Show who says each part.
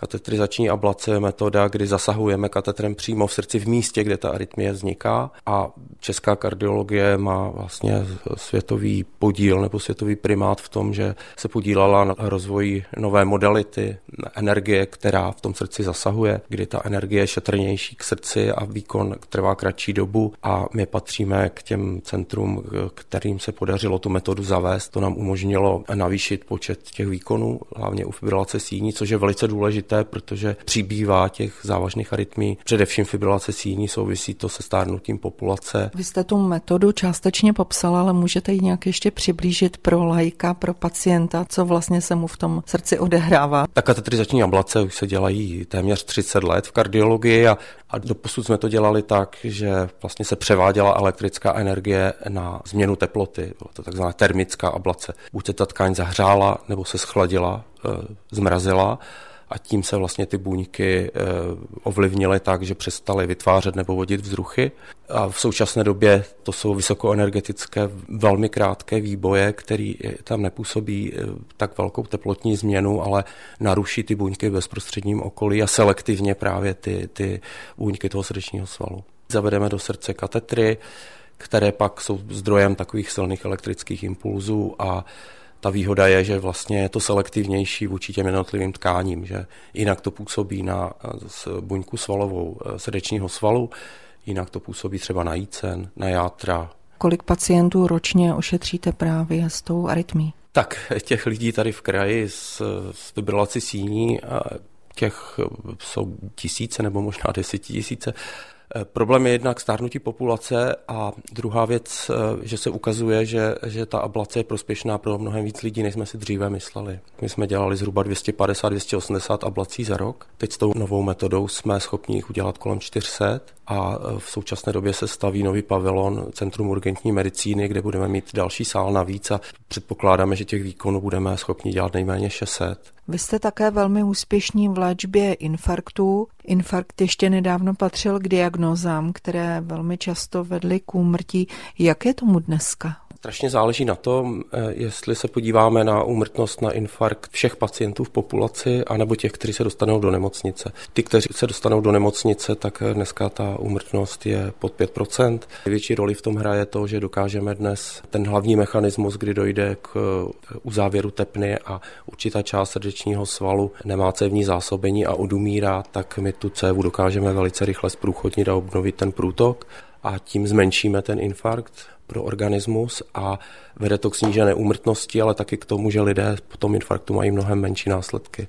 Speaker 1: Katetrizační ablace je metoda, kdy zasahujeme katetrem přímo v srdci v místě, kde ta arytmie vzniká. A česká kardiologie má vlastně světový podíl nebo světový primát v tom, že se podílela na rozvoji nové modality energie, která v tom srdci zasahuje, kdy ta energie je šetrnější k srdci a výkon trvá kratší dobu. A my patříme k těm centrum, kterým se podařilo tu metodu zavést. To nám umožnilo navýšit počet těch výkonů, hlavně u fibrilace síní, což je velice důležité, protože přibývá těch závažných arytmí, především fibrilace síní, souvisí to se stárnutím populace.
Speaker 2: Vy jste tu metodu částečně popsala, ale můžete ji nějak ještě přiblížit pro lajka, pro pacienta, co vlastně se mu v tom srdci odehrává?
Speaker 1: Ta katetrizační ablace už se dělají téměř 30 let v kardiologii a, a doposud jsme to dělali tak, že vlastně se převáděla elektrická energie na změnu teploty, byla to takzvaná termická ablace. Buď se ta tkáň zahřála nebo se schladila, e, zmrazila a tím se vlastně ty buňky eh, ovlivnily tak, že přestaly vytvářet nebo vodit vzruchy. A v současné době to jsou vysokoenergetické, velmi krátké výboje, které tam nepůsobí eh, tak velkou teplotní změnu, ale naruší ty buňky v bezprostředním okolí a selektivně právě ty, ty buňky toho srdečního svalu. Zavedeme do srdce katetry, které pak jsou zdrojem takových silných elektrických impulzů a ta výhoda je, že vlastně je to selektivnější vůči těm jednotlivým tkáním, že jinak to působí na buňku svalovou eh, srdečního svalu, jinak to působí třeba na jícen, na játra.
Speaker 2: Kolik pacientů ročně ošetříte právě s tou arytmí?
Speaker 1: Tak těch lidí tady v kraji s, s fibrilací síní, těch jsou tisíce nebo možná desetitisíce. Eh, problém je jednak stárnutí populace a druhá věc, eh, že se ukazuje, že, že ta ablace je prospěšná pro mnohem víc lidí, než jsme si dříve mysleli. My jsme dělali zhruba 250-280 ablací za rok. Teď s tou novou metodou jsme schopni jich udělat kolem 400 a eh, v současné době se staví nový pavilon Centrum urgentní medicíny, kde budeme mít další sál navíc a předpokládáme, že těch výkonů budeme schopni dělat nejméně 600.
Speaker 2: Vy jste také velmi úspěšní v léčbě infarktů. Infarkt ještě nedávno patřil k diagnozám, které velmi často vedly k úmrtí. Jak je tomu dneska?
Speaker 1: Strašně záleží na tom, eh, jestli se podíváme na úmrtnost na infarkt všech pacientů v populaci, anebo těch, kteří se dostanou do nemocnice. Ty, kteří se dostanou do nemocnice, tak dneska ta úmrtnost je pod 5%. Největší roli v tom hraje to, že dokážeme dnes ten hlavní mechanismus, kdy dojde k eh, uzávěru tepny a určitá část srdečního svalu nemá cévní zásobení a odumírá, tak my tu cévu dokážeme velice rychle zprůchodnit a obnovit ten průtok a tím zmenšíme ten infarkt pro organismus a vede to k snížené úmrtnosti, ale taky k tomu, že lidé po tom infarktu mají mnohem menší následky.